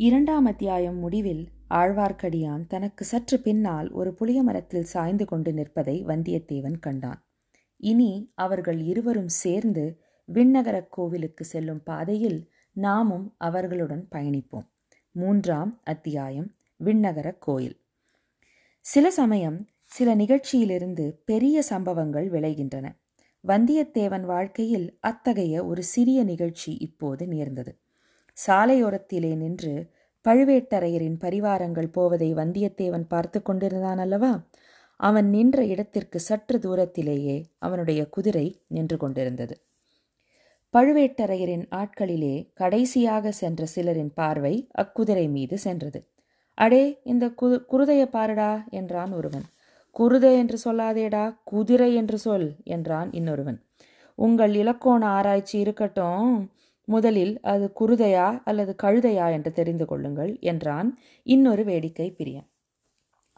இரண்டாம் அத்தியாயம் முடிவில் ஆழ்வார்க்கடியான் தனக்கு சற்று பின்னால் ஒரு புளிய மரத்தில் சாய்ந்து கொண்டு நிற்பதை வந்தியத்தேவன் கண்டான். இனி அவர்கள் இருவரும் சேர்ந்து விண்ணகரக் கோவிலுக்கு செல்லும் பாதையில் நாமும் அவர்களுடன் பயணிப்போம். மூன்றாம் அத்தியாயம் விண்ணகரக் கோயில். சில சமயம் சில நிகழ்ச்சியிலிருந்து பெரிய சம்பவங்கள் விளைகின்றன. வந்தியத்தேவன் வாழ்க்கையில் அத்தகைய ஒரு சிறிய நிகழ்ச்சி இப்போது நேர்ந்தது. சாலையோரத்திலே நின்று பழுவேட்டரையரின் பரிவாரங்கள் போவதை வந்தியத்தேவன் பார்த்து கொண்டிருந்தான் அல்லவா? அவன் நின்ற இடத்திற்கு சற்று தூரத்திலேயே அவனுடைய குதிரை நின்று கொண்டிருந்தது. பழுவேட்டரையரின் ஆட்களிலே கடைசியாக சென்ற சிலரின் பார்வை அக்குதிரை மீது சென்றது. அடே இந்த கு குருதைய பாருடா என்றான் ஒருவன். குருதை என்று சொல்லாதேடா குதிரை என்று சொல் என்றான் இன்னொருவன். உங்கள் இலக்கோண ஆராய்ச்சி இருக்கட்டும். முதலில் அது குருதையா அல்லது கழுதையா என்று தெரிந்து கொள்ளுங்கள் என்றான் இன்னொரு வேடிக்கை பிரியன்.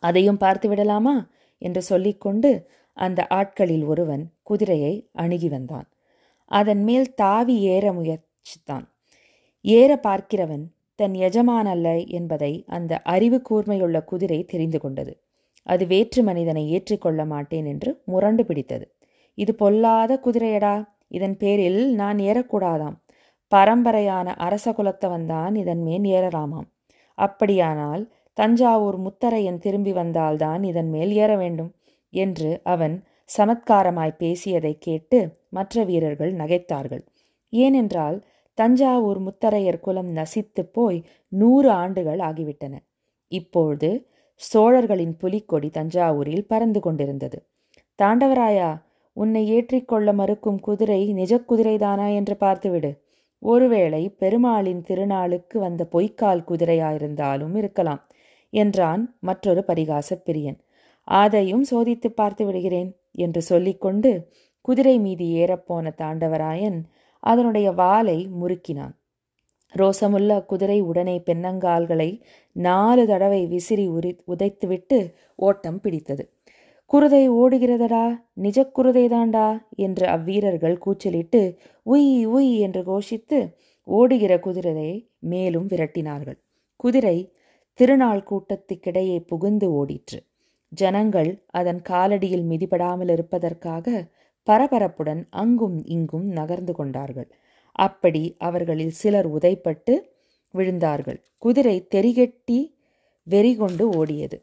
அதையும் பார்த்து விடலாமா? என்று சொல்லிக்கொண்டு அந்த ஆட்களில் ஒருவன் குதிரையை அணுகி வந்தான். அதன் மேல் தாவி ஏற முயற்சித்தான். ஏற பார்க்கிறவன் தன் எஜமான் அல்ல என்பதை அந்த அறிவு கூர்மையுள்ள குதிரை தெரிந்து கொண்டது. அது வேற்று மனிதனை ஏற்றிக்கொள்ள மாட்டேன் என்று முரண்டு பிடித்தது. இது பொல்லாத குதிரையடா. இதன் பேரில் நான் ஏறக்கூடாதாம். பரம்பரையான அரச குலத்தவன்தான் இதன் மேல் ஏறலாமாம் அப்படியானால் தஞ்சாவூர் முத்தரையன் திரும்பி வந்தால்தான் இதன் மேல் ஏற வேண்டும் என்று அவன் சமத்காரமாய் பேசியதை கேட்டு மற்ற வீரர்கள் நகைத்தார்கள். ஏனென்றால் தஞ்சாவூர் முத்தரையர் குலம் நசித்து போய் நூறு ஆண்டுகள் ஆகிவிட்டன. இப்பொழுது சோழர்களின் புலிக்கொடி தஞ்சாவூரில் பறந்து கொண்டிருந்தது. தாண்டவராயா உன்னை ஏற்றிக்கொள்ள மறுக்கும் குதிரை நிஜ குதிரைதானா என்று பார்த்துவிடு. ஒருவேளை பெருமாளின் திருநாளுக்கு வந்த பொய்க்கால் குதிரையாயிருந்தாலும் இருக்கலாம் என்றான் மற்றொரு பரிகாச பிரியன். அதையும் சோதித்து பார்த்து விடுகிறேன் என்று சொல்லிக்கொண்டு குதிரை மீது ஏறப்போன தாண்டவராயன் அதனுடைய வாலை முறுக்கினான். ரோசமுள்ள குதிரை உடனே பெண்ணங்கால்களை நாலு தடவை விசிறி உரி உதைத்துவிட்டு ஓட்டம் பிடித்தது. குருதை ஓடுகிறதடா நிஜ குருதைதாண்டா என்று அவ்வீரர்கள் கூச்சலிட்டு உய் உய் என்று கோஷித்து ஓடுகிற குதிரையை மேலும் விரட்டினார்கள். குதிரை திருநாள் கூட்டத்துக்கிடையே புகுந்து ஓடிற்று. ஜனங்கள் அதன் காலடியில் மிதிபடாமல் இருப்பதற்காக பரபரப்புடன் அங்கும் இங்கும் நகர்ந்து கொண்டார்கள். அப்படி அவர்களில் சிலர் உதைப்பட்டு விழுந்தார்கள். குதிரை தெரிகட்டி வெறிகொண்டு ஓடியது.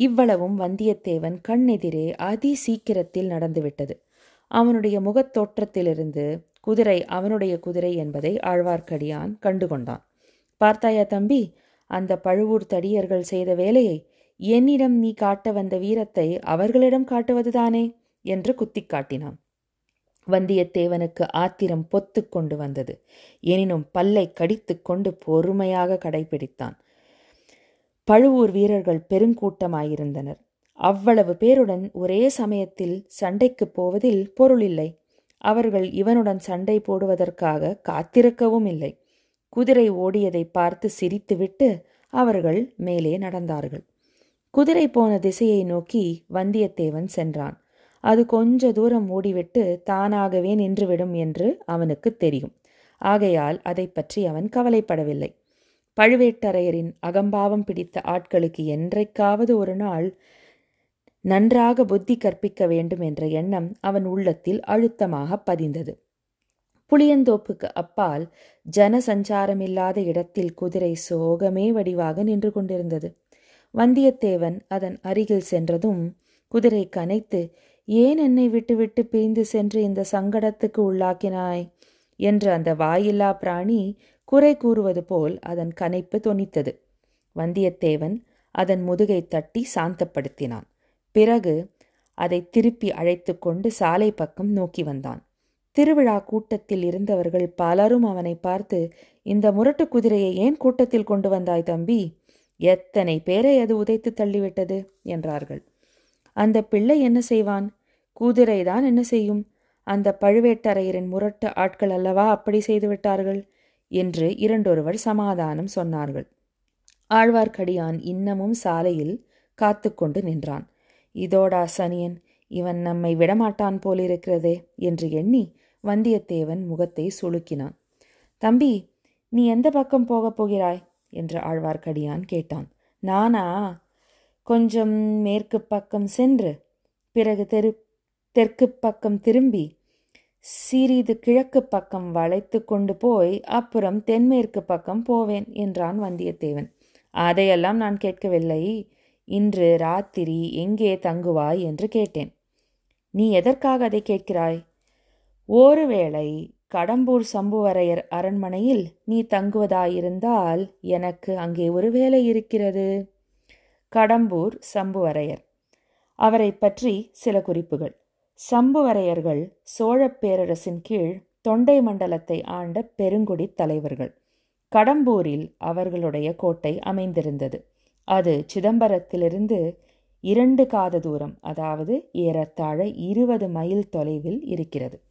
இவ்வளவும் வந்தியத்தேவன் கண்ணெதிரே அதி சீக்கிரத்தில் நடந்துவிட்டது. அவனுடைய முகத் தோற்றத்திலிருந்து குதிரை அவனுடைய குதிரை என்பதை ஆழ்வார்க்கடியான் கண்டுகொண்டான். பார்த்தாயா தம்பி அந்த பழுவூர் தடியர்கள் செய்த வேலையை என்னிடம் நீ காட்ட வந்த வீரத்தை அவர்களிடம் காட்டுவதுதானே? என்று குத்திக் காட்டினான். வந்தியத்தேவனுக்கு ஆத்திரம் பொத்து கொண்டு வந்தது. எனினும் பல்லை கடித்து கொண்டு பொறுமையாக கடைபிடித்தான். பழுவூர் வீரர்கள் பெருங்கூட்டமாயிருந்தனர். அவ்வளவு பேருடன் ஒரே சமயத்தில் சண்டைக்கு போவதில் பொருளில்லை அவர்கள் இவனுடன் சண்டை போடுவதற்காக காத்திருக்கவும் இல்லை. குதிரை ஓடியதை பார்த்து சிரித்துவிட்டு அவர்கள் மேலே நடந்தார்கள். குதிரை போன திசையை நோக்கி வந்தியத்தேவன் சென்றான். அது கொஞ்ச தூரம் ஓடிவிட்டு தானாகவே நின்றுவிடும் என்று அவனுக்கு தெரியும். ஆகையால் அதை பற்றி அவன் கவலைப்படவில்லை. பழுவேட்டரையரின் அகம்பாவம் பிடித்த ஆட்களுக்கு என்றைக்காவது ஒரு நாள் நன்றாக புத்தி கற்பிக்க வேண்டும் என்ற எண்ணம் அவன் உள்ளத்தில் அழுத்தமாக பதிந்தது. புளியந்தோப்புக்கு அப்பால் ஜன சஞ்சாரமில்லாத இடத்தில் குதிரை சோகமே வடிவாக நின்று கொண்டிருந்தது. வந்தியத்தேவன் அதன் அருகில் சென்றதும் குதிரை கனைத்து ஏன் என்னை விட்டுவிட்டு பிரிந்து சென்று இந்த சங்கடத்துக்கு உள்ளாக்கினாய்? என்று அந்த வாயில்லா பிராணி குறை கூறுவது போல் அதன் கனைப்பு தொனித்தது. வந்தியத்தேவன் அதன் முதுகை தட்டி சாந்தப்படுத்தினான். பிறகு அதை திருப்பி அழைத்து கொண்டு சாலை பக்கம் நோக்கி வந்தான். திருவிழா கூட்டத்தில் இருந்தவர்கள் பலரும் அவனை பார்த்து இந்த முரட்டு குதிரையை ஏன் கூட்டத்தில் கொண்டு வந்தாய் தம்பி? எத்தனை பேரை அது உதைத்து தள்ளிவிட்டது? என்றார்கள். அந்த பிள்ளை என்ன செய்வான்? குதிரைதான் என்ன செய்யும்? அந்த பழுவேட்டரையரின் முரட்டு ஆட்கள் அல்லவா அப்படி செய்து விட்டார்கள்? என்று இரண்டொருவர் சமாதானம் சொன்னார்கள். ஆழ்வார்க்கடியான் இன்னமும் சாலையில் காத்து கொண்டு நின்றான். இதோடா சனியன் இவன் நம்மை விடமாட்டான் போலிருக்கிறதே என்று எண்ணி வந்தியத்தேவன் முகத்தை சுளுக்கினான். தம்பி நீ எந்த பக்கம் போகப் போகிறாய்? என்று ஆழ்வார்க்கடியான் கேட்டான். நானா? கொஞ்சம் மேற்கு பக்கம் சென்று பிறகு தெரு தெற்கு பக்கம் திரும்பி சிறிது கிழக்கு பக்கம் வளைத்து கொண்டு போய் அப்புறம் தென்மேற்கு பக்கம் போவேன் என்றான் வந்தியத்தேவன். அதையெல்லாம் நான் கேட்கவில்லை. இன்று ராத்திரி எங்கே தங்குவாய் என்று கேட்டேன். நீ எதற்காக அதை கேட்கிறாய்? ஒருவேளை கடம்பூர் சம்புவரையர் அரண்மனையில் நீ தங்குவதாயிருந்தால் எனக்கு அங்கே ஒரு வேலை இருக்கிறது. கடம்பூர் சம்புவரையர். அவரை பற்றி சில குறிப்புகள். சம்புவரையர்கள் சோழப் பேரரசின் கீழ் தொண்டை மண்டலத்தை ஆண்ட பெருங்குடி தலைவர்கள். கடம்பூரில் அவர்களுடைய கோட்டை அமைந்திருந்தது. அது சிதம்பரத்திலிருந்து இரண்டு காத தூரம் அதாவது ஏறத்தாழ இருபது மைல் தொலைவில் இருக்கிறது.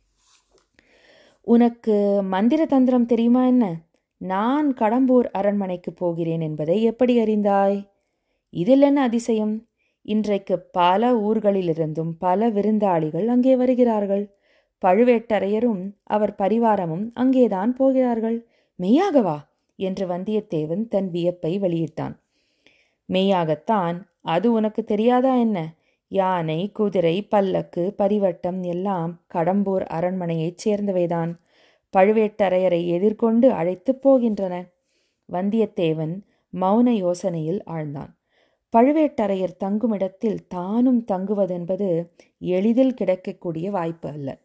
உனக்கு மந்திர தந்திரம் தெரியுமா என்ன? நான் கடம்பூர் அரண்மனைக்கு போகிறேன் என்பதை எப்படி அறிந்தாய்? இதில் என்ன அதிசயம்? இன்றைக்கு பல ஊர்களிலிருந்தும் பல விருந்தாளிகள் அங்கே வருகிறார்கள். பழுவேட்டரையரும் அவர் பரிவாரமும் அங்கேதான் போகிறார்கள். மெய்யாகவா என்று வந்தியத்தேவன் தன் வியப்பை வெளியிட்டான். மெய்யாகத்தான் அது உனக்கு தெரியாதா என்ன? யானை குதிரை பல்லக்கு பரிவட்டம் எல்லாம் கடம்பூர் அரண்மனையைச் சேர்ந்தவைதான். பழுவேட்டரையரை எதிர்கொண்டு அழைத்துப் போகின்றன. வந்தியத்தேவன் மௌன யோசனையில் ஆழ்ந்தான். பழுவேட்டரையர் தங்குமிடத்தில் தானும் தங்குவதென்பது எளிதில் கிடைக்கக்கூடிய வாய்ப்பு அல்ல.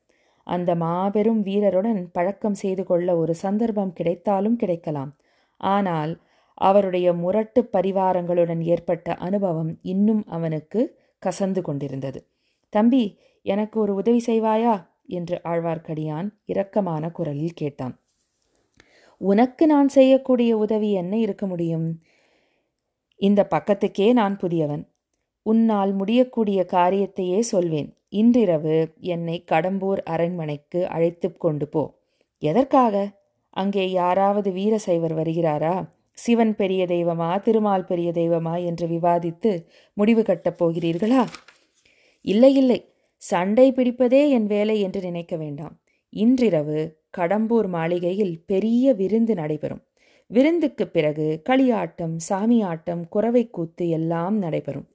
அந்த மாபெரும் வீரருடன் பழக்கம் செய்து கொள்ள ஒரு சந்தர்ப்பம் கிடைத்தாலும் கிடைக்கலாம். ஆனால் அவருடைய முரட்டு பரிவாரங்களுடன் ஏற்பட்ட அனுபவம் இன்னும் அவனுக்கு கசந்து கொண்டிருந்தது. தம்பி எனக்கு ஒரு உதவி செய்வாயா என்று ஆழ்வார்க்கடியான் இரக்கமான குரலில் கேட்டான். உனக்கு நான் செய்யக்கூடிய உதவி என்ன இருக்க முடியும்? இந்த பக்கத்துக்கே நான் புதியவன். உன்னால் முடியக்கூடிய காரியத்தையே சொல்வேன். இன்றிரவு என்னை கடம்பூர் அரண்மனைக்கு அழைத்து கொண்டு போ. எதற்காக? அங்கே யாராவது வீரசைவர் வருகிறாரா? சிவன் பெரிய தெய்வமா திருமால் பெரிய தெய்வமா என்று விவாதித்து முடிவு கட்டப் போகிறீர்களா? இல்லை இல்லை. சண்டை பிடிப்பதே என் வேலை என்று நினைக்க வேண்டாம். இன்றிரவு கடம்பூர் மாளிகையில் பெரிய விருந்து நடைபெறும். விருந்துக்கு பிறகு களியாட்டம் சாமியாட்டம் குறவை கூத்து எல்லாம் நடைபெறும்.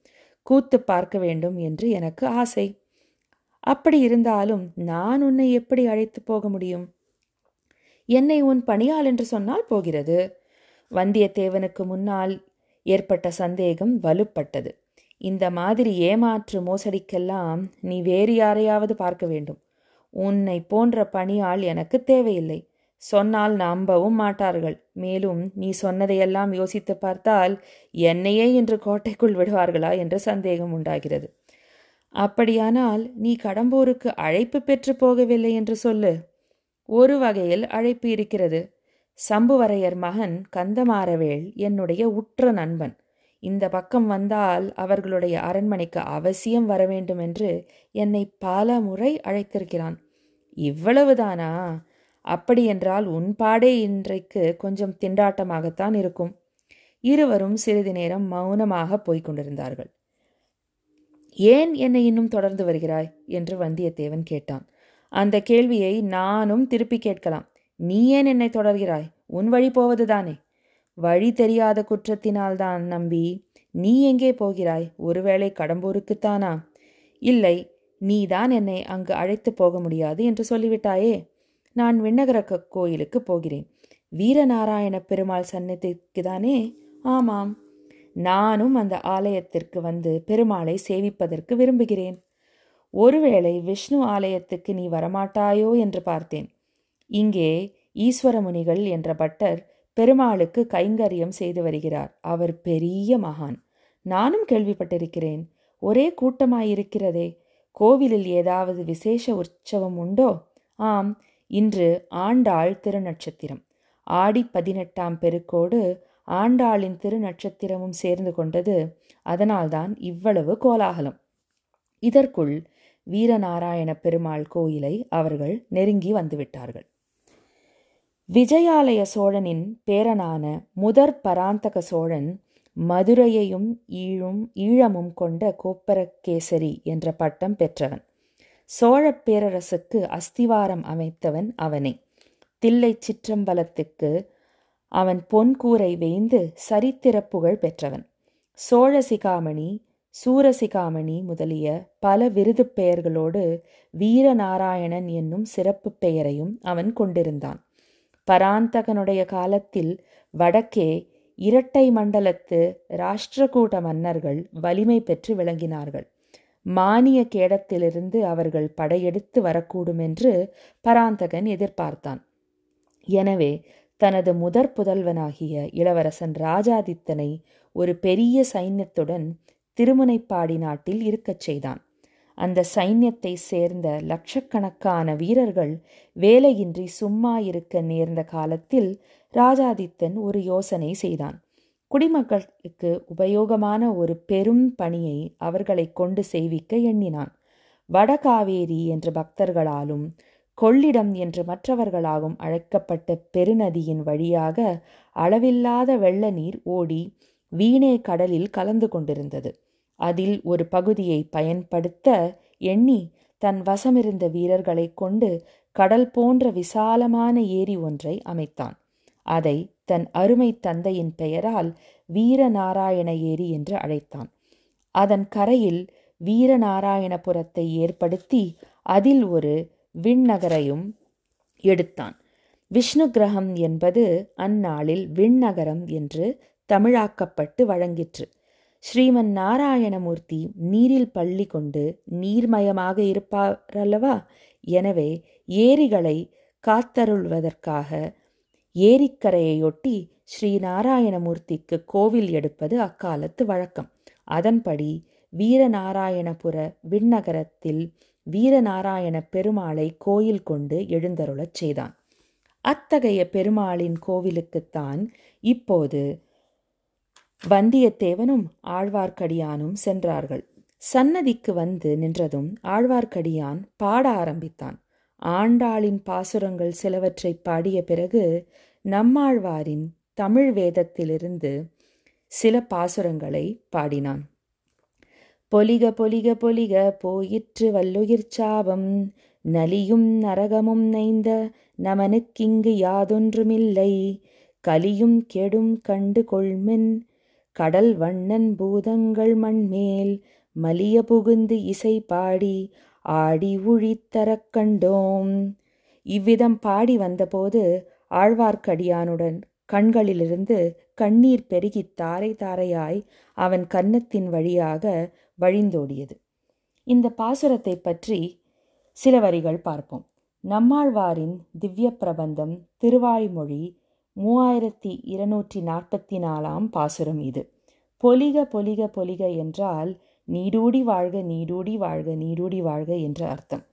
கூத்து பார்க்க வேண்டும் என்று எனக்கு ஆசை. அப்படி இருந்தாலும் நான் உன்னை எப்படி அழைத்து போக முடியும்? என்னை உன் பணியாள் என்று சொன்னால் போகிறது. வந்தியத்தேவனுக்கு முன்னால் ஏற்பட்ட சந்தேகம் வலுப்பட்டது. இந்த மாதிரி ஏமாற்று மோசடிக்கெல்லாம் நீ வேறு யாரையாவது பார்க்க வேண்டும். உன்னை போன்ற பணியாள் எனக்கு தேவையில்லை. சொன்னால் நம்பவும் மாட்டார்கள். மேலும் நீ சொன்னதையெல்லாம் யோசித்து பார்த்தால் என்னையே இன்று கோட்டைக்குள் விடுவார்களா என்று சந்தேகம் உண்டாகிறது. அப்படியானால் நீ கடம்பூருக்கு அழைப்பு பெற்று போகவில்லை என்று சொல்லு. ஒரு வகையில் அழைப்பு இருக்கிறது. சம்புவரையர் மகன் கந்தமாரவேல் என்னுடைய உற்ற நண்பன். இந்த பக்கம் வந்தால் அவர்களுடைய அரண்மனைக்கு அவசியம் வர வேண்டும் என்று என்னை பல முறை அழைத்திருக்கிறான். இவ்வளவுதானா? அப்படியென்றால் உன் பாடே இன்றைக்கு கொஞ்சம் திண்டாட்டமாகத்தான் இருக்கும். இருவரும் சிறிது நேரம் மௌனமாக போய்க் கொண்டிருந்தார்கள். ஏன் என்னை இன்னும் தொடர்ந்து வருகிறாய்? என்று வந்தியத்தேவன் கேட்டான். அந்த கேள்வியை நானும் திருப்பி கேட்கலாம். நீ ஏன் என்னை தொடர்கிறாய்? உன் வழி போவதுதானே? வழி தெரியாத குற்றத்தினால்தான் நம்பி. நீ எங்கே போகிறாய்? ஒருவேளை கடம்பூருக்குத்தானா? இல்லை நீதான் என்னை அங்கு அழைத்து போக முடியாது என்று சொல்லிவிட்டாயே? நான் விண்ணகரக்க கோயிலுக்கு போகிறேன். வீரநாராயண பெருமாள் சன்னதிக்கு தானே ஆமாம். நானும் அந்த ஆலயத்திற்கு வந்து பெருமாளை சேவிப்பதற்கு விரும்புகிறேன். ஒருவேளை விஷ்ணு ஆலயத்துக்கு நீ வரமாட்டாயோ என்று பார்த்தேன். இங்கே ஈஸ்வரமுனிகள் என்ற பட்டர் பெருமாளுக்கு கைங்கரியம் செய்து வருகிறார். அவர் பெரிய மகான். நானும் கேள்விப்பட்டிருக்கிறேன். ஒரே கூட்டமாயிருக்கிறதே. கோவிலில் ஏதாவது விசேஷ உற்சவம் உண்டோ? ஆம். இன்று ஆண்டாள் திருநட்சத்திரம். ஆடி பதினெட்டாம் பெருக்கோடு ஆண்டாளின் திருநட்சத்திரமும் சேர்ந்து கொண்டது அதனால்தான் இவ்வளவு கோலாகலம். இதற்குள் வீரநாராயண பெருமாள் கோயிலை அவர்கள் நெருங்கி வந்துவிட்டார்கள். விஜயாலய சோழனின் பேரனான முதற் பராந்தக சோழன் மதுரையையும் ஈழும் ஈழமும் கொண்ட கோப்பரகேசரி என்ற பட்டம் பெற்றவன். சோழப் பேரரசுக்கு அஸ்திவாரம் அமைத்தவன் அவனே. தில்லை சிற்றம்பலத்துக்கு அவன் பொன்கூரை வேய்ந்து சரித்திர புகழ் பெற்றவன். சோழசிகாமணி சூரசிகாமணி முதலிய பல விருது பெயர்களோடு வீரநாராயணன் என்னும் சிறப்பு பெயரையும் அவன் கொண்டிருந்தான். பராந்தகனுடைய காலத்தில் வடக்கே இரட்டை மண்டலத்து ராஷ்டிரகூட மன்னர்கள் வலிமை பெற்று விளங்கினார்கள். மானிய கேடத்திலிருந்து அவர்கள் படையெடுத்து வரக்கூடும் என்று பராந்தகன் எதிர்பார்த்தான். எனவே தனது முதற் புதல்வனாகிய இளவரசன் ராஜாதித்தனை ஒரு பெரிய சைன்யத்துடன் திருமுனைப்பாடி நாட்டில் இருக்கச் செய்தான். அந்த சைன்யத்தை சேர்ந்த லட்சக்கணக்கான வீரர்கள் வேலையின்றி சும்மா இருக்க நேர்ந்த காலத்தில் ராஜாதித்தன் ஒரு யோசனை செய்தான். குடிமக்களுக்கு உபயோகமான ஒரு பெரும் பணியை அவர்களை கொண்டு செய்விக்க எண்ணினான். வடகாவேரி என்ற பக்தர்களாலும் கொள்ளிடம் என்று மற்றவர்களாகவும் அழைக்கப்பட்ட பெருநதியின் வழியாக அளவில்லாத வெள்ள நீர் ஓடி வீணே கடலில் கலந்து கொண்டிருந்தது. அதில் ஒரு பகுதியை பயன்படுத்த எண்ணி தன் வசமிருந்த வீரர்களை கொண்டு கடல் போன்ற விசாலமான ஏரி ஒன்றை அமைத்தான். அதை தன் அருமை தந்தையின் பெயரால் வீரநாராயண ஏரி என்று அழைத்தான். அதன் கரையில் வீரநாராயணபுரத்தை ஏற்படுத்தி அதில் ஒரு விண்ணகரையும் எடுத்தான். விஷ்ணு கிரகம் என்பது அந்நாளில் விண்ணகரம் என்று தமிழாக்கப்பட்டு வழங்கிற்று. ஸ்ரீமன் நாராயணமூர்த்தி நீரில் பள்ளி கொண்டு நீர்மயமாக இருப்பாரல்லவா? எனவே ஏரிகளை காத்தருள்வதற்காக ஏரிக்கரையையொட்டி ஸ்ரீநாராயணமூர்த்திக்கு கோவில் எடுப்பது அக்காலத்து வழக்கம். அதன்படி வீரநாராயணபுர விண்ணகரத்தில் வீரநாராயண பெருமாளை கோயில் கொண்டு எழுந்தருளச் செய்தான். அத்தகைய பெருமாளின் கோவிலுக்குத்தான் இப்போது வந்தியத்தேவனும் ஆழ்வார்க்கடியானும் சென்றார்கள். சன்னதிக்கு வந்து நின்றதும் ஆழ்வார்க்கடியான் பாட ஆரம்பித்தான். ஆண்டாளின் பாசுரங்கள் சிலவற்றை பாடிய பிறகு நம்மாழ்வாரின் தமிழ் வேதத்திலிருந்து சில பாசுரங்களை பாடினான். பொலிக பொலிக பொலிக போயிற்று வல்லுயிர் சாபம். நலியும் நரகமும் நைந்த நமனுக்கிங்கு யாதொன்றுமில்லை. கலியும் கெடும் கண்டு கொள்மென். கடல் வண்ணன் பூதங்கள் மண்மேல் மலிய புகுந்து இசை பாடி ஆடி உழித்தரக் கண்டோம். இவ்விதம் பாடி வந்தபோது ஆழ்வார்க்கடியானுடன் கண்களிலிருந்து கண்ணீர் பெருகி தாரை தாரையாய் அவன் கன்னத்தின் வழியாக வழிந்தோடியது. இந்த பாசுரத்தை பற்றி சில வரிகள் பார்ப்போம். நம்மாழ்வாரின் திவ்ய பிரபந்தம் திருவாய்மொழி மூவாயிரத்தி இருநூற்றி நாற்பத்தி நாலாம் பாசுரம் இது. பொலிக பொலிக பொலிக என்றால் நீடூடி வாழ்க நீடூடி வாழ்க நீடூடி வாழ்க என்று அர்த்தம்.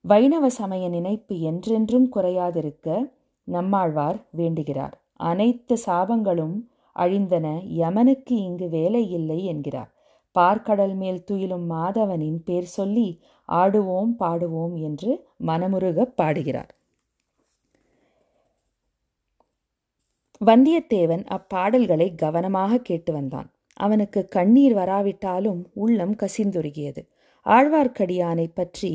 வைணவ சமய நினைப்பு என்றென்றும் குறையாதிருக்க நம்மாழ்வார் வேண்டுகிறார். அனைத்து சாபங்களும் அழிந்தன யமனுக்கு இங்கு வேலை இல்லை என்கிறார். பார்க்கடல் மேல் துயிலும் மாதவனின் பேர் சொல்லி ஆடுவோம் பாடுவோம் என்று மனமுருகப் பாடுகிறார். வந்தியத்தேவன் அப்பாடல்களை கவனமாக கேட்டு வந்தான். அவனுக்கு கண்ணீர் வராவிட்டாலும் உள்ளம் கசிந்துருகியது. ஆழ்வார்க்கடியானை பற்றி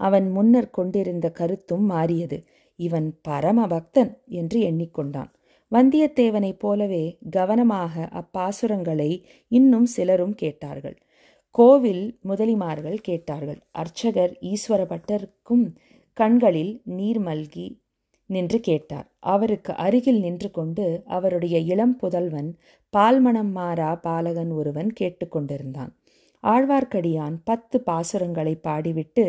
அவன் முன்னர் கொண்டிருந்த கருத்தும் மாறியது. இவன் பரம பக்தன் என்று எண்ணிக்கொண்டான். வந்தியத்தேவனைப் போலவே கவனமாக அப்பாசுரங்களை இன்னும் சிலரும் கேட்டார்கள். கோவில் முதலிமார்கள் கேட்டார்கள். அர்ச்சகர் ஈஸ்வர பட்டருக்கும் கண்களில் நீர் மல்கி நின்று கேட்டார். அவருக்கு அருகில் நின்று கொண்டு அவருடைய இளம் புதல்வன் பால்மணம் மாறா பாலகன் ஒருவன் கேட்டுக்கொண்டிருந்தான் ஆழ்வார்க்கடியான் பத்து பாசுரங்களை பாடிவிட்டு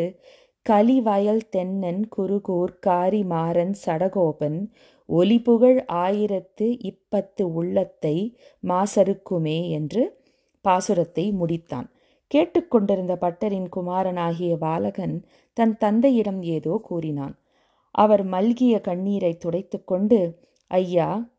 கலிவயல் தென்னன் குருகூர் காரி மாறன் சடகோபன் ஒலிபுகழ் ஆயிரத்து இப்பத்து உள்ளத்தை மாசருக்குமே என்று பாசுரத்தை முடித்தான். கேட்டுக்கொண்டிருந்த பட்டரின் குமாரனாகிய பாலகன் தன் தந்தையிடம் ஏதோ கூறினான். அவர் மல்கிய கண்ணீரை துடைத்துக்கொண்டு ஐயா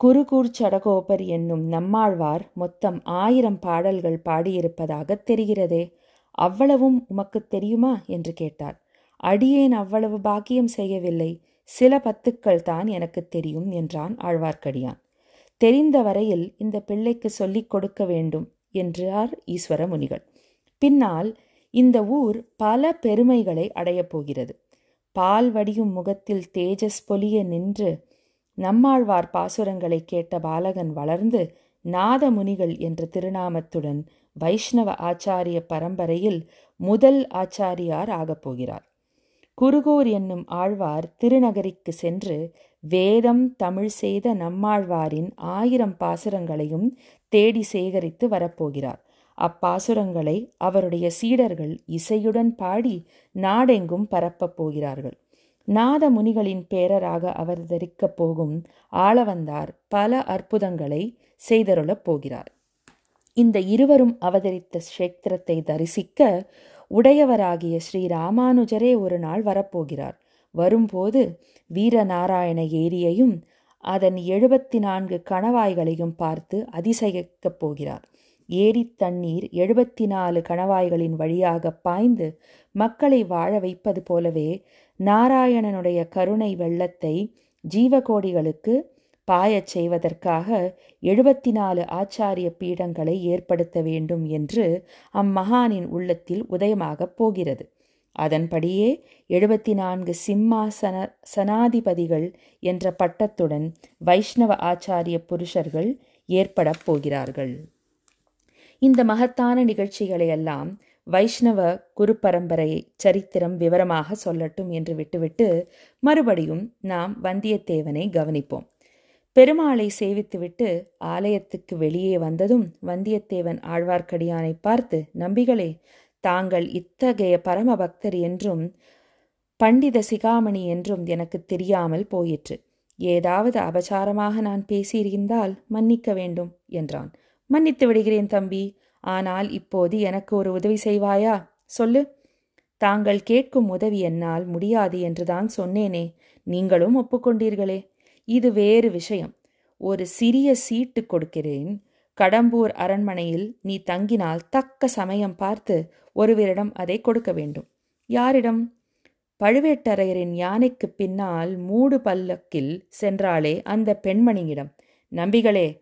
குருகூர் சடகோபர் என்னும் நம்மாழ்வார் மொத்தம் ஆயிரம் பாடல்கள் பாடியிருப்பதாக தெரிகிறதே அவ்வளவும் உமக்கு தெரியுமா? என்று கேட்டார். அடியேன் அவ்வளவு பாக்கியம் செய்யவில்லை சில பத்துக்கள் தான் எனக்கு தெரியும் என்றான் ஆழ்வார்க்கடியான். தெரிந்த வரையில் இந்த பிள்ளைக்கு சொல்லிக் கொடுக்க வேண்டும் என்றார் ஈஸ்வர முனிகள். பின்னால் இந்த ஊர் பல பெருமைகளை அடையப் போகிறது. பால் வடியும் முகத்தில் தேஜஸ் பொலிய நின்று நம்மாழ்வார் பாசுரங்களை கேட்ட பாலகன் வளர்ந்து நாதமுனிகள் என்ற திருநாமத்துடன் வைஷ்ணவ ஆச்சாரிய பரம்பரையில் முதல் ஆச்சாரியார் ஆகப் போகிறார். குருகூர் என்னும் ஆழ்வார் திருநகரிக்கு சென்று வேதம் தமிழ் செய்த நம்மாழ்வாரின் ஆயிரம் பாசுரங்களையும் தேடி சேகரித்து வரப்போகிறார் அப்பாசுரங்களை அவருடைய சீடர்கள் இசையுடன் பாடி நாடெங்கும் பரப்பப் போகிறார்கள். நாத முனிகளின் பேரராக அவதரிக்கப் போகும் ஆளவந்தார் பல அற்புதங்களை செய்தருளப் போகிறார். இந்த இருவரும் அவதரித்த க்ஷேத்திரத்தை தரிசிக்க உடையவராகிய ஸ்ரீ ராமானுஜரே ஒரு நாள் வரப்போகிறார். வரும்போது வீரநாராயண ஏரியையும் அதன் எழுபத்தி நான்கு கணவாய்களையும் பார்த்து அதிசயிக்கப் போகிறார். ஏரி தண்ணீர் எழுபத்தி நாலு கணவாய்களின் வழியாக பாய்ந்து மக்களை வாழ வைப்பது போலவே நாராயணனுடைய கருணை வெள்ளத்தை ஜீவகோடிகளுக்கு பாயச் செய்வதற்காக எழுபத்தி நாலு ஆச்சாரிய பீடங்களை ஏற்படுத்த வேண்டும் என்று அம்மகானின் உள்ளத்தில் உதயமாகப் போகிறது. அதன்படியே எழுபத்தி நான்கு சிம்மாசன சனாதிபதிகள் என்ற பட்டத்துடன் வைஷ்ணவ ஆச்சாரிய புருஷர்கள் ஏற்படப் போகிறார்கள். இந்த மகத்தான நிகழ்ச்சிகளை எல்லாம் வைஷ்ணவ குரு பரம்பரை சரித்திரம் விவரமாக சொல்லட்டும் என்று விட்டுவிட்டு மறுபடியும் நாம் வந்தியத்தேவனை கவனிப்போம். பெருமாளை சேவித்துவிட்டு ஆலயத்துக்கு வெளியே வந்ததும் வந்தியத்தேவன் ஆழ்வார்க்கடியானை பார்த்து நம்பிகளே தாங்கள் இத்தகைய பரம பக்தர் என்றும் பண்டித சிகாமணி என்றும் எனக்கு தெரியாமல் போயிற்று. ஏதாவது அபச்சாரமாக நான் பேசியிருந்தால் மன்னிக்க வேண்டும் என்றான். மன்னித்து விடுகிறேன் தம்பி. ஆனால் இப்போது எனக்கு ஒரு உதவி செய்வாயா? சொல்லு. தாங்கள் கேட்கும் உதவி என்னால் முடியாது என்றுதான் சொன்னேனே. நீங்களும் ஒப்புக்கொண்டீர்களே. இது வேறு விஷயம். ஒரு சிறிய சீட்டு கொடுக்கிறேன். கடம்பூர் அரண்மனையில் நீ தங்கினால் தக்க சமயம் பார்த்து ஒருவரிடம் அதை கொடுக்க வேண்டும். யாரிடம்? பழுவேட்டரையரின் யானைக்கு பின்னால் மூடு பல்லக்கில் சென்றாலே அந்த பெண்மணியிடம். நம்பிகளே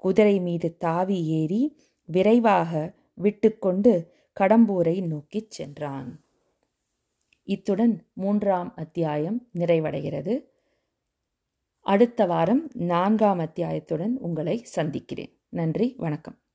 குதிரை மீது தாவி ஏறி விரைவாக விட்டுக்கொண்டு கடம்பூரை நோக்கிச் சென்றான். இத்துடன் மூன்றாம் அத்தியாயம் நிறைவடைகிறது. அடுத்த வாரம் நான்காம் அத்தியாயத்துடன் உங்களை சந்திக்கிறேன். நன்றி வணக்கம்.